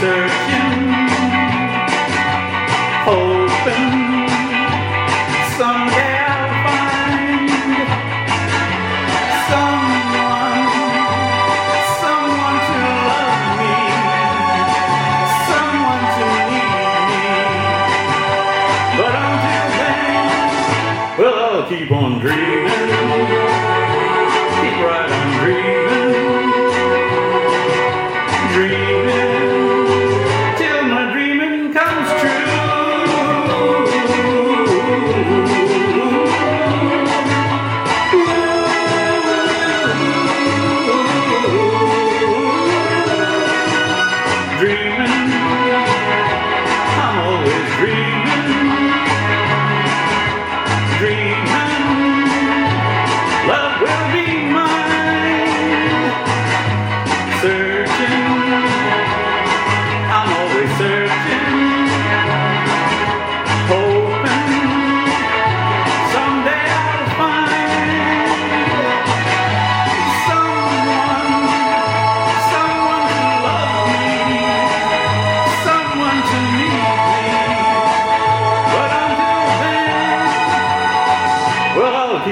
searching, hoping someday I'll find someone, someone to love me, someone to need me. But until then, well, I'll keep on dreaming. time, love will be.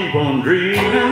keep on dreaming.